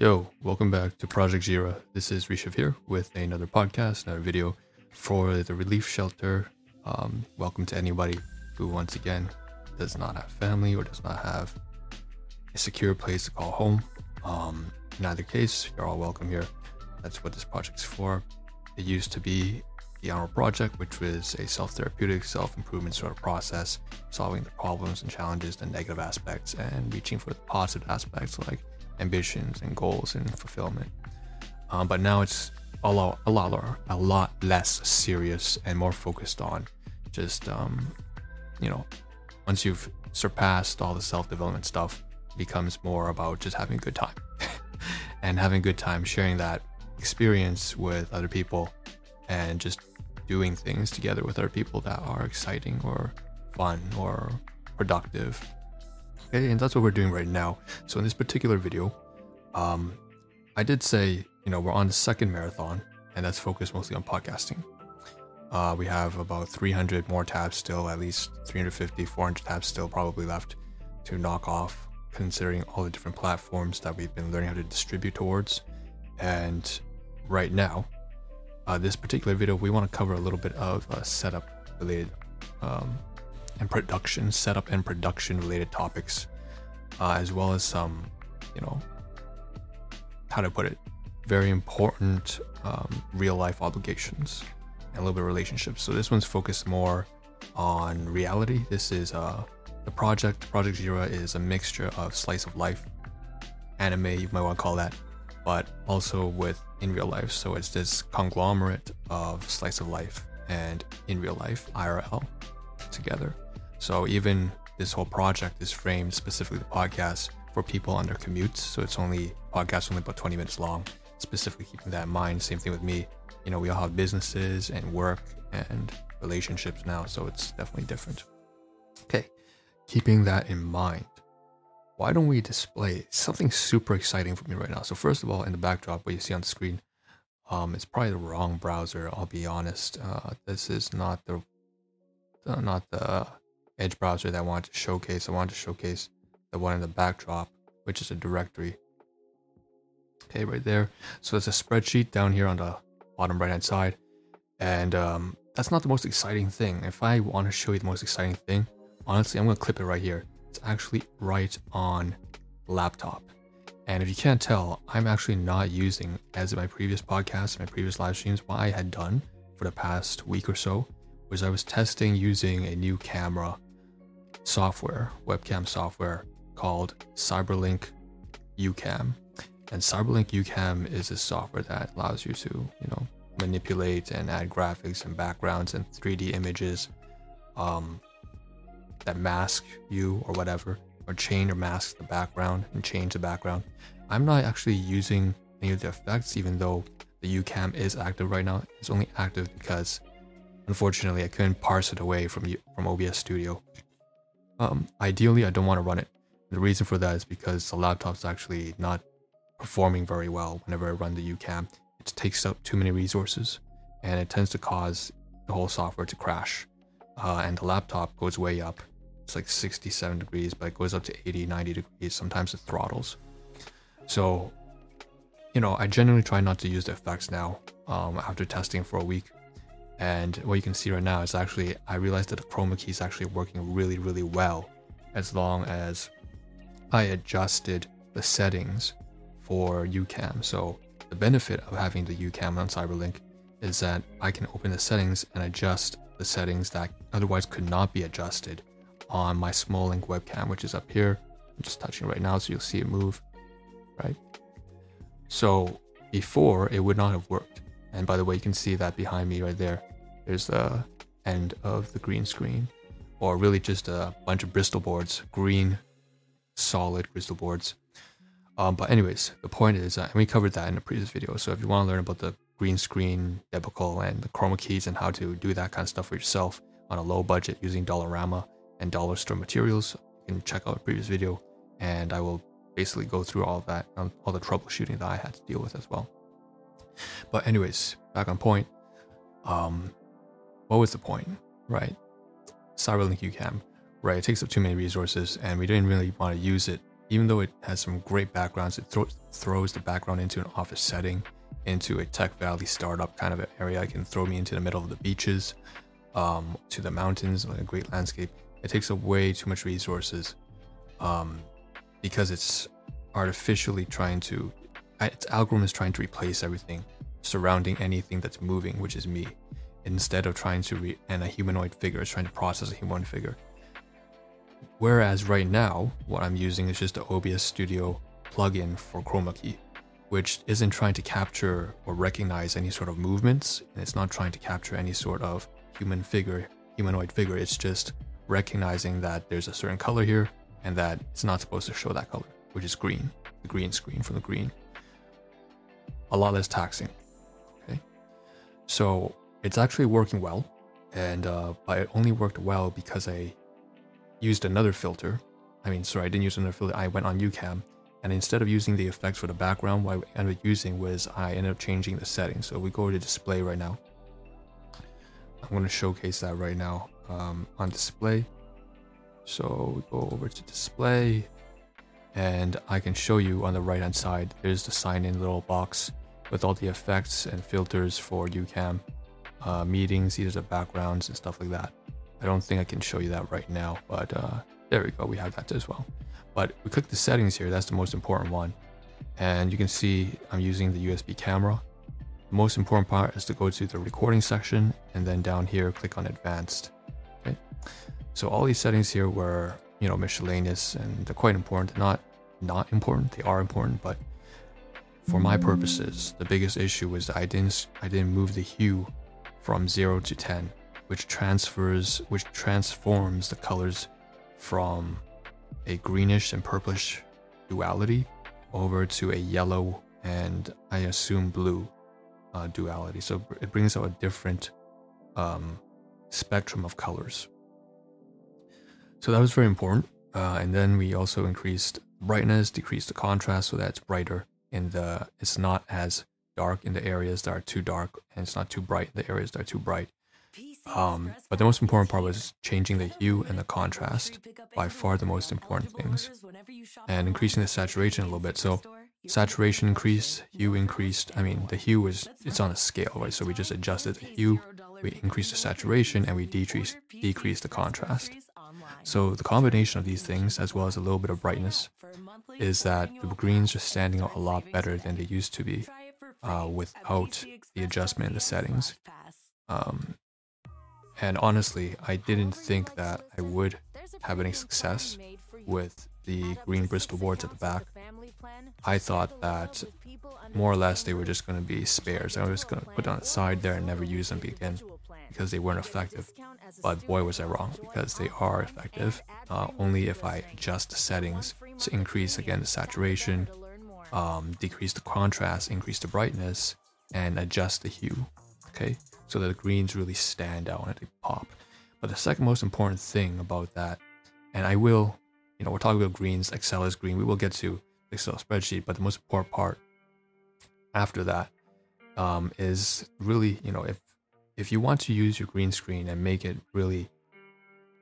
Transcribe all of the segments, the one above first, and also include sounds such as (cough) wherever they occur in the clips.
Yo, welcome back to Project Jira. This is Rishav here with another podcast, another video for the relief shelter. Um, welcome to anybody who, once again, does not have family or does not have a secure place to call home. Um, in either case, you're all welcome here. That's what this project's for. It used to be the Hour Project, which was a self therapeutic, self improvement sort of process, solving the problems and challenges, the negative aspects, and reaching for the positive aspects like ambitions and goals and fulfillment. Um, but now it's a lot, a lot, a lot less serious and more focused on just, um, you know, once you've surpassed all the self development stuff, becomes more about just having a good time (laughs) and having a good time sharing that experience with other people and just doing things together with other people that are exciting or fun or productive Okay, and that's what we're doing right now. So in this particular video, um, I did say, you know, we're on the second marathon, and that's focused mostly on podcasting. Uh, we have about 300 more tabs still, at least 350, 400 tabs still probably left to knock off, considering all the different platforms that we've been learning how to distribute towards. And right now, uh, this particular video, we want to cover a little bit of uh, setup related um, and production setup and production related topics, uh, as well as some, you know, how to put it, very important um, real life obligations and a little bit of relationships. So this one's focused more on reality. This is uh, the project. Project Jira is a mixture of slice of life, anime, you might want to call that, but also with in real life. So it's this conglomerate of slice of life and in real life, IRL, together. So even this whole project is framed specifically the podcast for people on their commutes. So it's only podcast only about 20 minutes long, specifically keeping that in mind. Same thing with me. You know, we all have businesses and work and relationships now, so it's definitely different. Okay, keeping that in mind, why don't we display something super exciting for me right now? So first of all, in the backdrop, what you see on the screen, um, it's probably the wrong browser. I'll be honest. Uh, this is not the, uh, not the Edge browser that I wanted to showcase. I wanted to showcase the one in the backdrop, which is a directory. Okay, right there. So it's a spreadsheet down here on the bottom right hand side. And um, that's not the most exciting thing. If I want to show you the most exciting thing, honestly, I'm going to clip it right here. It's actually right on laptop. And if you can't tell, I'm actually not using, as in my previous podcasts, my previous live streams, what I had done for the past week or so was I was testing using a new camera software, webcam software called Cyberlink YouCam. And Cyberlink YouCam is a software that allows you to, you know, manipulate and add graphics and backgrounds and 3D images um, that mask you or whatever, or change or mask the background and change the background. I'm not actually using any of the effects, even though the YouCam is active right now. It's only active because, unfortunately, I couldn't parse it away from from OBS Studio. Um, ideally, I don't want to run it. The reason for that is because the laptop's actually not performing very well whenever I run the YouCam. It takes up too many resources and it tends to cause the whole software to crash. Uh, and the laptop goes way up. It's like 67 degrees, but it goes up to 80, 90 degrees. Sometimes it throttles. So, you know, I generally try not to use the effects now um, after testing for a week and what you can see right now is actually, I realized that the chroma key is actually working really, really well as long as I adjusted the settings for YouCam. So the benefit of having the YouCam on Cyberlink is that I can open the settings and adjust the settings that otherwise could not be adjusted on my SmallLink webcam, which is up here. I'm just touching right now so you'll see it move, right? So before it would not have worked. And by the way, you can see that behind me right there. There's the end of the green screen, or really just a bunch of Bristol boards, green, solid Bristol boards. Um, but anyways, the point is, uh, and we covered that in a previous video. So if you want to learn about the green screen debacle and the chroma keys and how to do that kind of stuff for yourself on a low budget using Dollarama and Dollar Store materials, you can check out a previous video, and I will basically go through all that, um, all the troubleshooting that I had to deal with as well. But anyways, back on point. Um, what was the point, right? Cyberlink UCam, right? It takes up too many resources, and we didn't really want to use it even though it has some great backgrounds, it thro- throws the background into an office setting, into a tech valley startup kind of area. It can throw me into the middle of the beaches, um, to the mountains, like a great landscape. It takes up way too much resources um, because it's artificially trying to, its algorithm is trying to replace everything surrounding anything that's moving, which is me, instead of trying to, re- and a humanoid figure is trying to process a humanoid figure. Whereas right now, what I'm using is just the OBS Studio plugin for Chroma Key, which isn't trying to capture or recognize any sort of movements, and it's not trying to capture any sort of human figure, humanoid figure. It's just recognizing that there's a certain color here and that it's not supposed to show that color, which is green, the green screen from the green. A lot less taxing. Okay. So it's actually working well. And uh, but it only worked well because I used another filter. I mean, sorry, I didn't use another filter. I went on YouCam, and instead of using the effects for the background, what I ended up using was I ended up changing the settings. So we go to display right now. I'm going to showcase that right now um, on display. So we go over to display, and I can show you on the right hand side. There's the sign in little box with all the effects and filters for YouCam, uh, meetings, these are the backgrounds and stuff like that. I don't think I can show you that right now, but uh, there we go. We have that as well. But we click the settings here. That's the most important one. And you can see I'm using the USB camera. The most important part is to go to the recording section and then down here, click on advanced. Okay. So all these settings here were, you know, miscellaneous and they're quite important. They're not not important. They are important, but for my purposes, the biggest issue was I didn't I didn't move the hue from 0 to 10 which transfers which transforms the colors from a greenish and purplish duality over to a yellow and I assume blue uh, duality. So it brings out a different um, spectrum of colors. So that was very important. Uh, and then we also increased brightness, decreased the contrast so that it's brighter and the it's not as dark in the areas that are too dark and it's not too bright in the areas that are too bright. Um, but the most important part was changing the hue and the contrast, by far the most important things, and increasing the saturation a little bit. So saturation increased, hue increased. I mean, the hue is it's on a scale, right? So we just adjusted the hue, we increased the saturation, and we decreased decreased the contrast. So the combination of these things, as well as a little bit of brightness, is that the greens are standing out a lot better than they used to be uh, without the adjustment in the settings. Um, and honestly, I didn't think that I would have any success with the green Bristol boards at the back. I thought that more or less they were just going to be spares. I was going to put on the side there and never use them again because they weren't effective. But boy, was I wrong because they are effective. Uh, only if I adjust the settings to increase again the saturation, um, decrease the contrast, increase the brightness, and adjust the hue. Okay, so that the greens really stand out and they pop. But the second most important thing about that, and I will, you know, we're talking about greens, Excel is green. We will get to Excel spreadsheet, but the most important part after that um, is really, you know, if if you want to use your green screen and make it really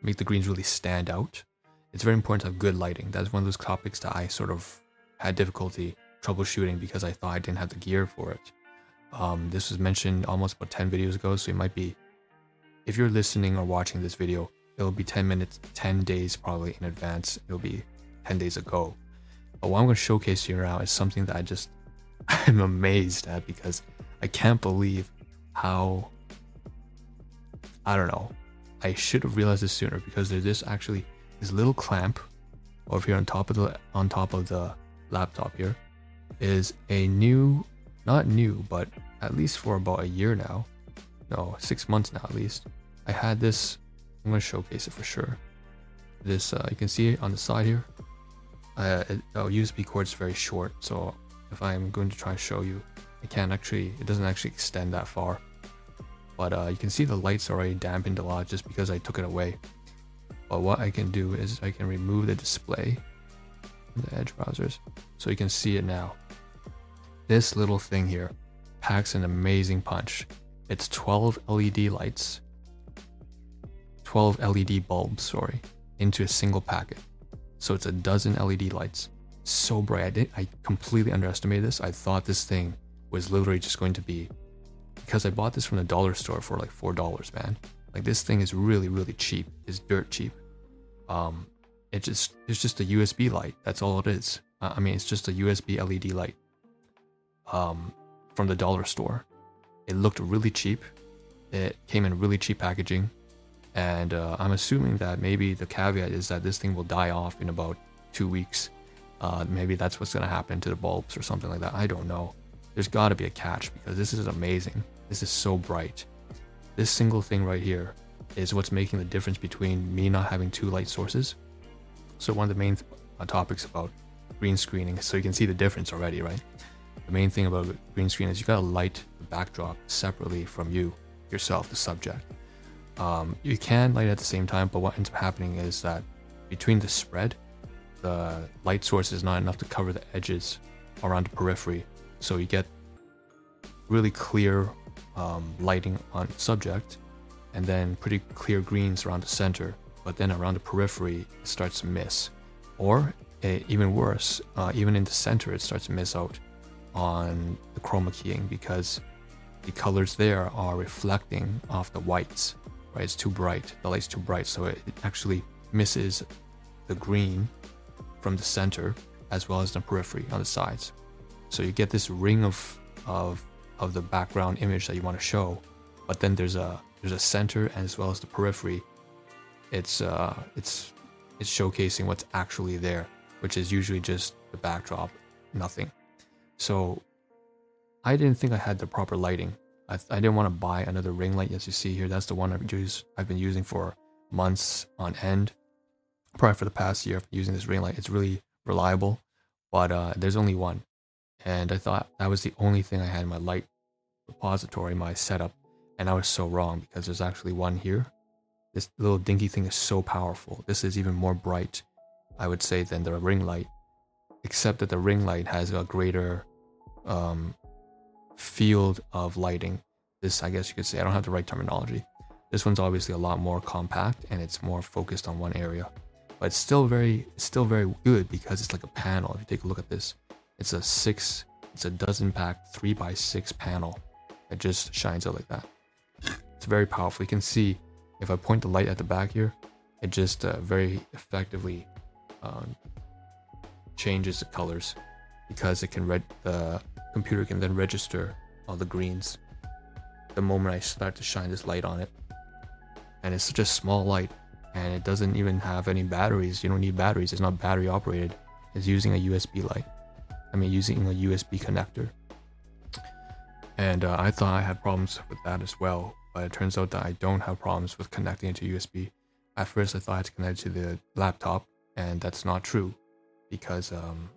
make the greens really stand out, it's very important to have good lighting. That's one of those topics that I sort of had difficulty troubleshooting because I thought I didn't have the gear for it. Um, this was mentioned almost about 10 videos ago, so it might be, if you're listening or watching this video, it'll be 10 minutes, 10 days probably in advance. It'll be 10 days ago. But what I'm going to showcase here now is something that I just, (laughs) I'm amazed at because I can't believe how, I don't know, I should have realized this sooner because there's this actually, this little clamp over here on top of the, on top of the laptop here is a new not new, but at least for about a year now. No, six months now at least. I had this. I'm gonna showcase it for sure. This uh, you can see it on the side here. Uh, it, oh, USB cord is very short, so if I'm going to try to show you, it can't actually. It doesn't actually extend that far. But uh, you can see the lights already dampened a lot just because I took it away. But what I can do is I can remove the display, the Edge browsers, so you can see it now. This little thing here packs an amazing punch. It's 12 LED lights, 12 LED bulbs, sorry, into a single packet. So it's a dozen LED lights so bright. I did I completely underestimated this. I thought this thing was literally just going to be because I bought this from the dollar store for like four dollars, man. Like this thing is really, really cheap. It's dirt cheap. Um, it just it's just a USB light. That's all it is. I mean, it's just a USB LED light. Um, from the dollar store. It looked really cheap. It came in really cheap packaging, and uh, I'm assuming that maybe the caveat is that this thing will die off in about two weeks. Uh, maybe that's what's gonna happen to the bulbs or something like that. I don't know. There's got to be a catch because this is amazing. This is so bright. This single thing right here is what's making the difference between me not having two light sources. So one of the main uh, topics about green screening, so you can see the difference already, right? The main thing about green screen is you gotta light the backdrop separately from you, yourself, the subject. Um, you can light at the same time, but what ends up happening is that between the spread, the light source is not enough to cover the edges around the periphery. So you get really clear um, lighting on subject, and then pretty clear greens around the center. But then around the periphery, it starts to miss, or eh, even worse, uh, even in the center, it starts to miss out on the chroma keying because the colors there are reflecting off the whites. Right, it's too bright. The light's too bright, so it actually misses the green from the center as well as the periphery on the sides. So you get this ring of of of the background image that you want to show, but then there's a there's a center as well as the periphery. It's uh it's it's showcasing what's actually there, which is usually just the backdrop, nothing. So I didn't think I had the proper lighting. I, I didn't want to buy another ring light as you see here. That's the one I've used I've been using for months on end. Probably for the past year using this ring light. It's really reliable, but uh, there's only one and I thought that was the only thing I had in my light repository, my setup, and I was so wrong because there's actually one here. This little dinky thing is so powerful. This is even more bright, I would say, than the ring light, except that the ring light has a greater um, field of lighting. This, I guess you could say, I don't have the right terminology. This one's obviously a lot more compact and it's more focused on one area, but it's still very, still very good because it's like a panel. If you take a look at this, it's a six, it's a dozen pack three by six panel that just shines out like that. It's very powerful. You can see if I point the light at the back here, it just uh, very effectively um, changes the colors because it can read the computer can then register all the greens the moment I start to shine this light on it. And it's such a small light and it doesn't even have any batteries. You don't need batteries. It's not battery operated. It's using a USB light. I mean, using a USB connector. And uh, I thought I had problems with that as well, but it turns out that I don't have problems with connecting it to USB. At first, I thought I had to connect it to the laptop, and that's not true because, um,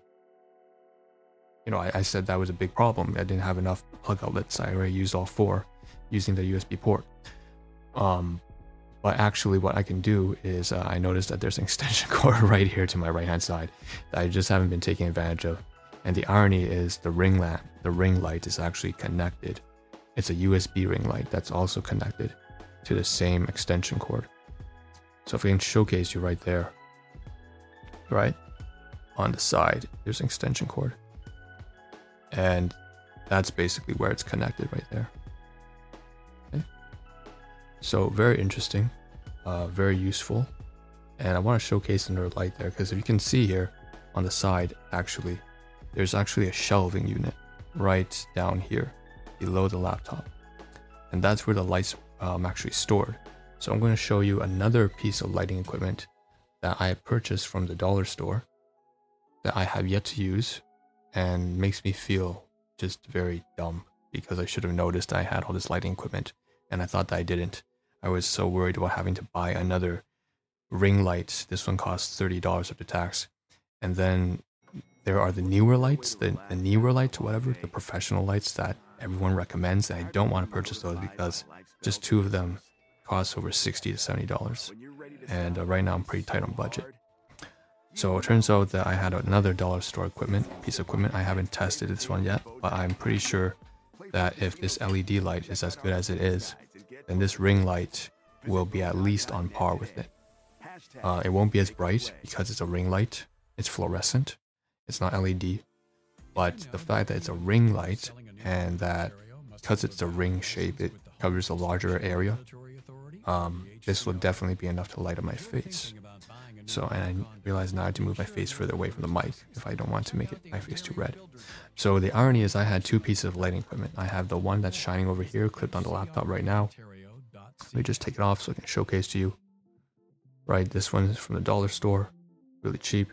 you know, I, I said that was a big problem. I didn't have enough plug outlets. I already used all four using the USB port. Um, but actually, what I can do is uh, I noticed that there's an (laughs) extension cord right here to my right hand side that I just haven't been taking advantage of. And the irony is the ring lamp, the ring light is actually connected. It's a USB ring light that's also connected to the same extension cord. So if we can showcase you right there, right? On the side, there's an extension cord. And that's basically where it's connected right there. Okay. So very interesting, uh, very useful. And I want to showcase another light there because if you can see here on the side, actually, there's actually a shelving unit right down here below the laptop. And that's where the lights um, actually stored. So I'm going to show you another piece of lighting equipment that I purchased from the dollar store that I have yet to use and makes me feel just very dumb because I should have noticed I had all this lighting equipment and I thought that I didn't. I was so worried about having to buy another ring light. This one costs $30 after tax. And then there are the newer lights, the, the newer lights, whatever, the professional lights that everyone recommends. I don't want to purchase those because just two of them cost over 60 to 70 dollars. And uh, right now I'm pretty tight on budget. So it turns out that I had another dollar store equipment, piece of equipment. I haven't tested this one yet, but I'm pretty sure that if this LED light is as good as it is, then this ring light will be at least on par with it. Uh, it won't be as bright because it's a ring light. It's fluorescent, It's not LED, but the fact that it's a ring light and that because it's a ring shape, it covers a larger area. Um, this will definitely be enough to light up my face. So, and I realized now I have to move my face further away from the mic if I don't want to make it my face too red. So the irony is I had two pieces of lighting equipment. I have the one that's shining over here, clipped on the laptop right now. Let me just take it off so I can showcase to you. Right, this one is from the dollar store, really cheap.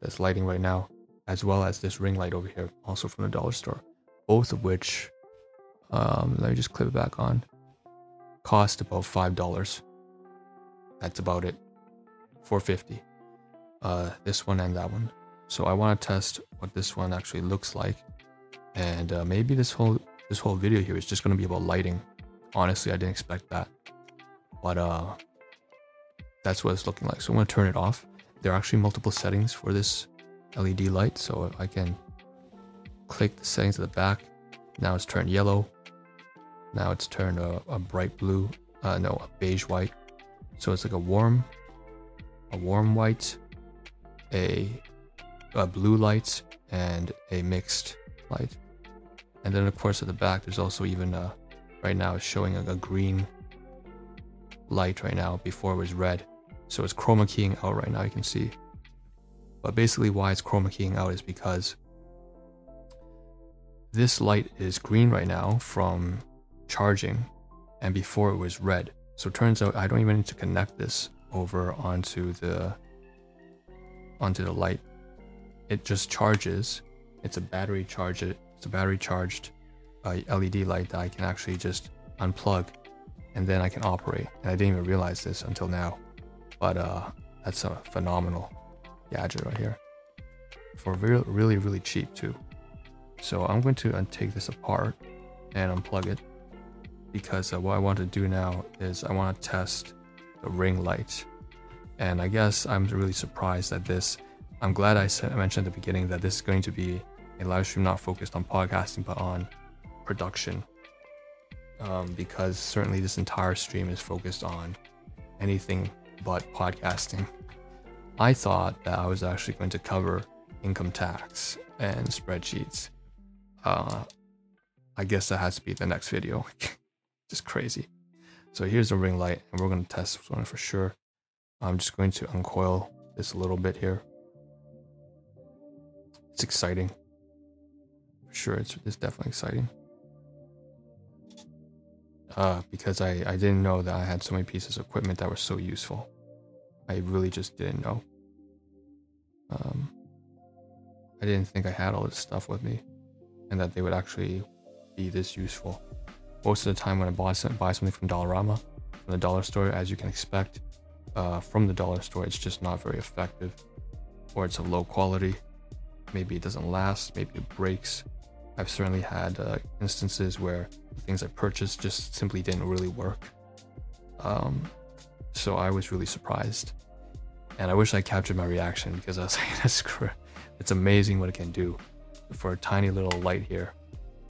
That's lighting right now, as well as this ring light over here, also from the dollar store. Both of which, um, let me just clip it back on, cost about five dollars. That's about it. 450 uh, this one and that one so i want to test what this one actually looks like and uh, maybe this whole this whole video here is just going to be about lighting honestly i didn't expect that but uh that's what it's looking like so i'm going to turn it off there are actually multiple settings for this led light so i can click the settings at the back now it's turned yellow now it's turned a, a bright blue uh, no a beige white so it's like a warm a warm white, a, a blue light, and a mixed light. And then, of course, at the back, there's also even a, right now, it's showing a, a green light right now before it was red. So it's chroma keying out right now, you can see. But basically, why it's chroma keying out is because this light is green right now from charging, and before it was red. So it turns out I don't even need to connect this over onto the onto the light. It just charges. It's a battery charge. It's a battery charged uh, LED light that I can actually just unplug, and then I can operate. And I didn't even realize this until now, but uh, that's a phenomenal gadget right here for really, really, really cheap too. So I'm going to take this apart and unplug it because uh, what I want to do now is I want to test the ring light. And I guess I'm really surprised that this. I'm glad I I mentioned at the beginning that this is going to be a live stream not focused on podcasting but on production. Um, because certainly this entire stream is focused on anything but podcasting. I thought that I was actually going to cover income tax and spreadsheets. Uh, I guess that has to be the next video. (laughs) Just crazy. So here's the ring light, and we're going to test this one for sure. I'm just going to uncoil this a little bit here. It's exciting. For sure, it's, it's definitely exciting. Uh, because I, I didn't know that I had so many pieces of equipment that were so useful. I really just didn't know. Um, I didn't think I had all this stuff with me and that they would actually be this useful most of the time when I buy, some, buy something from Dollarama, from the dollar store, as you can expect, uh, from the dollar store, it's just not very effective, or it's of low quality. Maybe it doesn't last. Maybe it breaks. I've certainly had uh, instances where things I purchased just simply didn't really work. Um, so I was really surprised, and I wish I captured my reaction because I was (laughs) like, "That's it's amazing what it can do for a tiny little light here."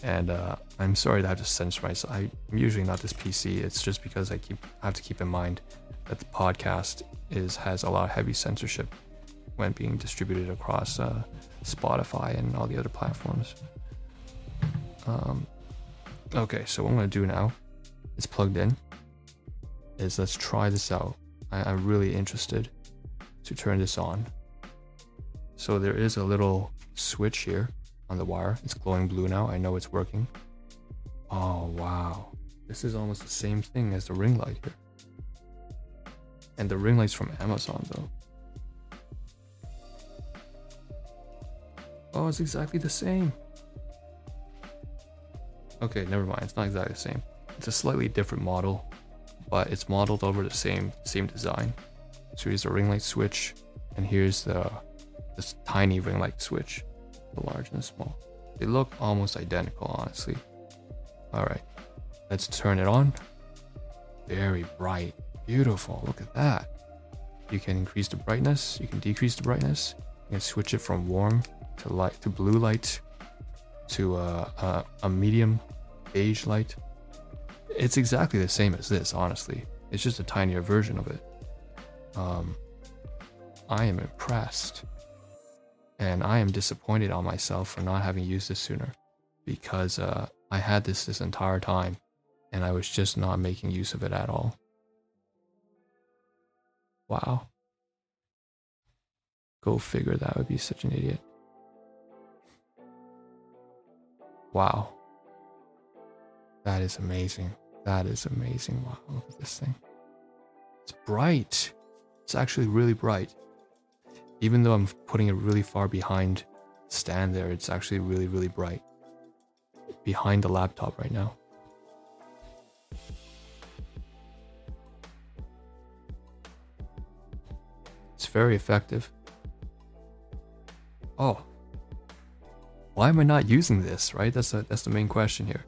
and uh, I'm sorry to have to censor myself. I, am usually not this PC. It's just because I keep I have to keep in mind that the podcast is has a lot of heavy censorship when being distributed across uh, Spotify and all the other platforms. Um, okay, so what I'm gonna do now it's plugged in. Is let's try this out. I, I'm really interested to turn this on. So there is a little switch here on the wire. It's glowing blue now. I know it's working. Oh, wow. This is almost the same thing as the ring light here. And the ring light's from Amazon though. Oh, it's exactly the same. Okay, never mind. It's not exactly the same. It's a slightly different model, but it's modeled over the same same design. So here's the ring light switch, and here's the this tiny ring light switch the large and the small. They look almost identical, honestly. Alright, let's turn it on. Very bright. Beautiful. Look at that. You can increase the brightness, you can decrease the brightness, you can switch it from warm to light to blue light to uh, uh, a medium beige light. It's exactly the same as this, honestly. It's just a tinier version of it. Um, I am impressed And I am disappointed on myself for not having used this sooner because uh, I had this this entire time and I was just not making use of it at all. Wow. Go figure, that would be such an idiot. Wow. That is amazing. That is amazing. Wow, look at this thing. It's bright. It's actually really bright. Even though I'm putting it really far behind stand there, it's actually really, really bright. Behind the laptop right now. It's very effective. Oh. Why am I not using this, right? That's, a, that's the main question here.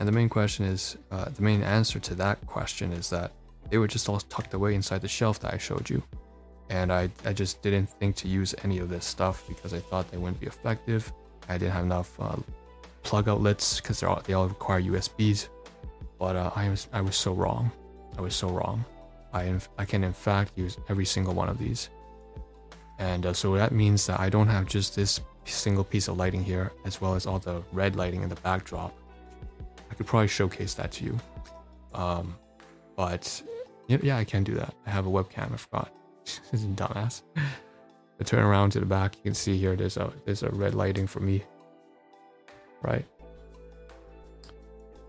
And the main question is, uh, the main answer to that question is that they were just all tucked away inside the shelf that I showed you. And I, I just didn't think to use any of this stuff because I thought they wouldn't be effective. I didn't have enough uh, plug outlets because they all require USBs. But uh, I was I was so wrong. I was so wrong. I I can in fact use every single one of these. And uh, so that means that I don't have just this single piece of lighting here, as well as all the red lighting in the backdrop. I could probably showcase that to you. Um, but yeah, I can do that. I have a webcam. I forgot. (laughs) this is a dumbass. I turn around to the back. You can see here. There's a there's a red lighting for me. Right.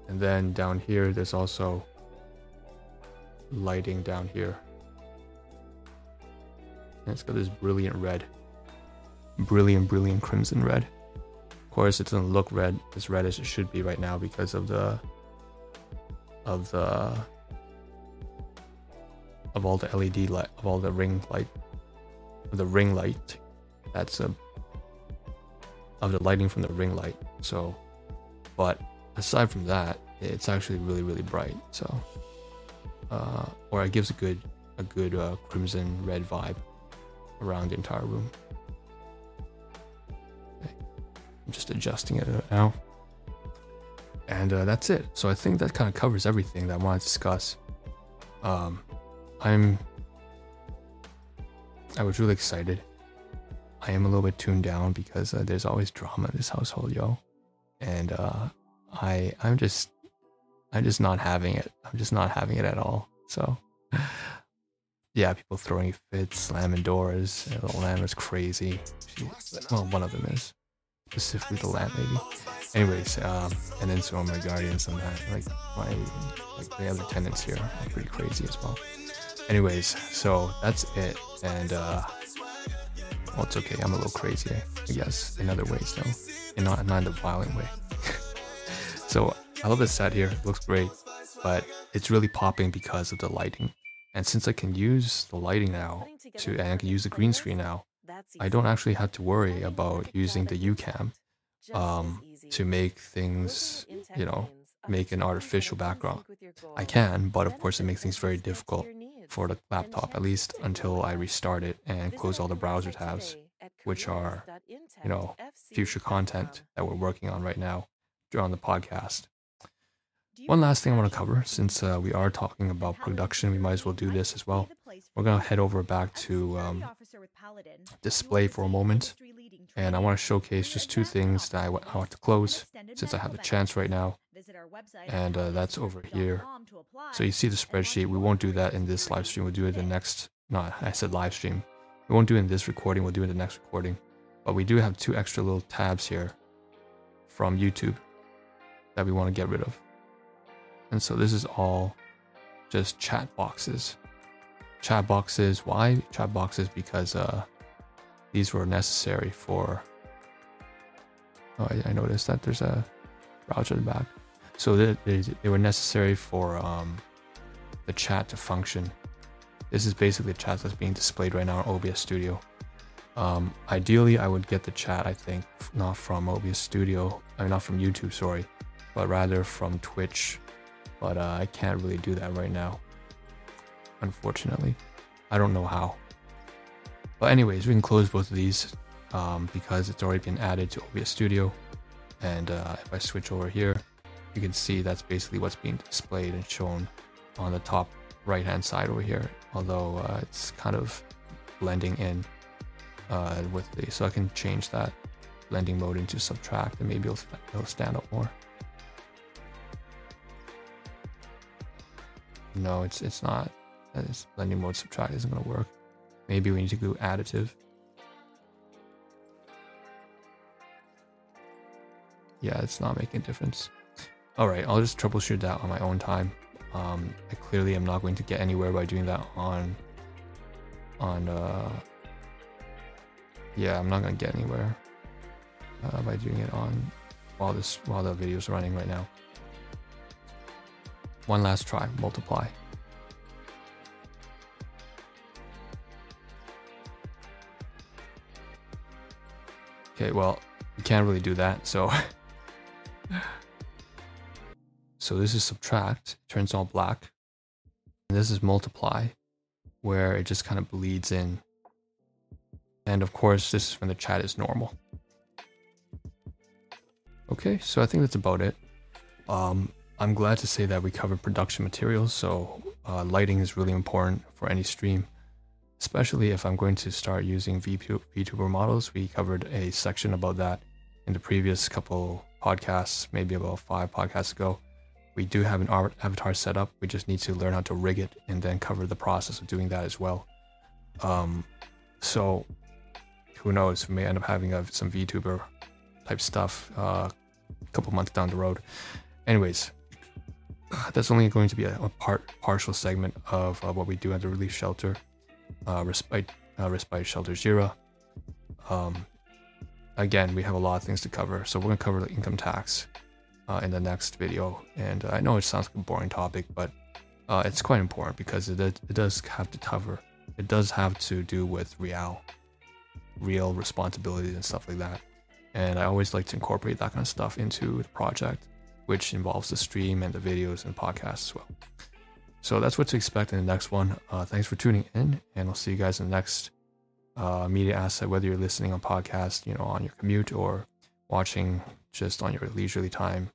And then down here, there's also lighting down here. And it's got this brilliant red. Brilliant, brilliant crimson red. Course, it doesn't look red as red as it should be right now because of the of the of all the LED light of all the ring light the ring light that's a of the lighting from the ring light. So, but aside from that, it's actually really really bright. So, uh, or it gives a good a good uh, crimson red vibe around the entire room. Adjusting it now. And uh, that's it. So I think that kind of covers everything that I want to discuss. Um, I'm. I was really excited. I am a little bit tuned down because uh, there's always drama in this household, yo. And uh, I, I'm just, I'm just not having it. I'm just not having it at all. So, yeah, people throwing fits, slamming doors. Lamb is crazy. She, well, one of them is specifically the landlady. Anyways, um, and then so are my guardians and that, like my like the other tenants here are pretty crazy as well. Anyways, so that's it, and uh, well, it's okay. I'm a little crazy, I guess, in other ways though, and not not in the violent way. (laughs) so I love this set here. It looks great, but it's really popping because of the lighting. And since I can use the lighting now to and I can use the green screen now, I don't actually have to worry about using the YouCam um, to make things, you know, make an artificial background. I can, but of course it makes things very difficult for the laptop, at least until I restart it and close all the browser tabs, which are, you know, future content that we're working on right now on the podcast. One last thing I want to cover, since uh, we are talking about production, we might as well do this as well. We're going to head over back to um, display for a moment. And I want to showcase just two things that I want to close since I have the chance right now. And uh, that's over here. So you see the spreadsheet. We won't do that in this live stream. We'll do it in the next. No, I said live stream. We won't do it in this recording. We'll do it in the next recording. But we do have two extra little tabs here from YouTube that we want to get rid of. And so this is all just chat boxes. Chat boxes. Why chat boxes? Because uh, these were necessary for. Oh, I, I noticed that there's a browser in the back. So they, they, they were necessary for um, the chat to function. This is basically the chat that's being displayed right now in OBS Studio. Um, ideally, I would get the chat, I think, not from OBS Studio, I mean, not from YouTube, sorry, but rather from Twitch. But uh, I can't really do that right now, unfortunately. I don't know how. But anyways, we can close both of these um, because it's already been added to OBS Studio. And uh, if I switch over here, you can see that's basically what's being displayed and shown on the top right hand side over here although uh, it's kind of blending in uh, with the so I can change that blending mode into subtract and maybe it'll, it'll stand out more. No, it's it's not. It's blending mode subtract isn't gonna work. Maybe we need to do additive. Yeah, it's not making a difference. All right, I'll just troubleshoot that on my own time. Um, I clearly am not going to get anywhere by doing that on on uh yeah i'm not gonna get anywhere uh, by doing it on while this while the video is running right now one last try multiply okay well you can't really do that so (laughs) so this is subtract turns all black and this is multiply where it just kind of bleeds in. And of course, this is when the chat is normal. Okay, so I think that's about it. Um, I'm glad to say that we covered production materials, so uh, lighting is really important for any stream, especially if I'm going to start using VTuber models. We covered a section about that in the previous couple podcasts, maybe about five podcasts ago. We do have an avatar set up. We just need to learn how to rig it and then cover the process of doing that as well. Um, so who knows? We may end up having a, some VTuber type stuff uh, a couple months down the road. Anyways, that's only going to be a, a part partial segment of uh, what we do at the relief shelter, uh, respite uh, respite shelter Jira. Um, again, we have a lot of things to cover, so we're gonna cover the income tax, uh, in the next video. And I know it sounds like a boring topic, but uh, it's quite important because it, it does have to cover, it does have to do with real, real responsibilities and stuff like that. And I always like to incorporate that kind of stuff into the project, which involves the stream and the videos and podcasts as well. So that's what to expect in the next one. Uh, thanks for tuning in, and I'll see you guys in the next uh, media asset, whether you're listening on podcast, you know, on your commute or watching just on your leisurely time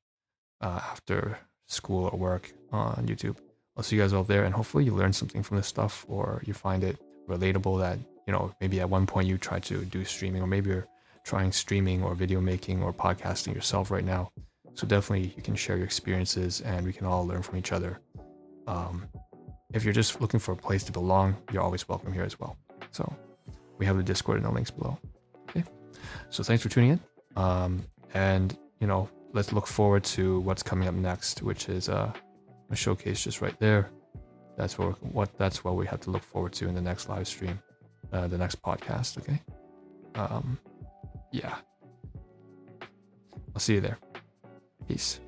uh, after school or work on YouTube. I'll see you guys all there, and hopefully you learn something from this stuff, or you find it relatable. That you know maybe at one point you tried to do streaming, or maybe you're trying streaming or video making or podcasting yourself right now. So definitely you can share your experiences, and we can all learn from each other. Um, if you're just looking for a place to belong, you're always welcome here as well. So we have the Discord in the links below. Okay. So thanks for tuning in. Um, and you know, let's look forward to what's coming up next, which is uh, a showcase just right there. That's what what that's what we have to look forward to in the next live stream, uh, the next podcast. Okay. Um, yeah. I'll see you there. Peace.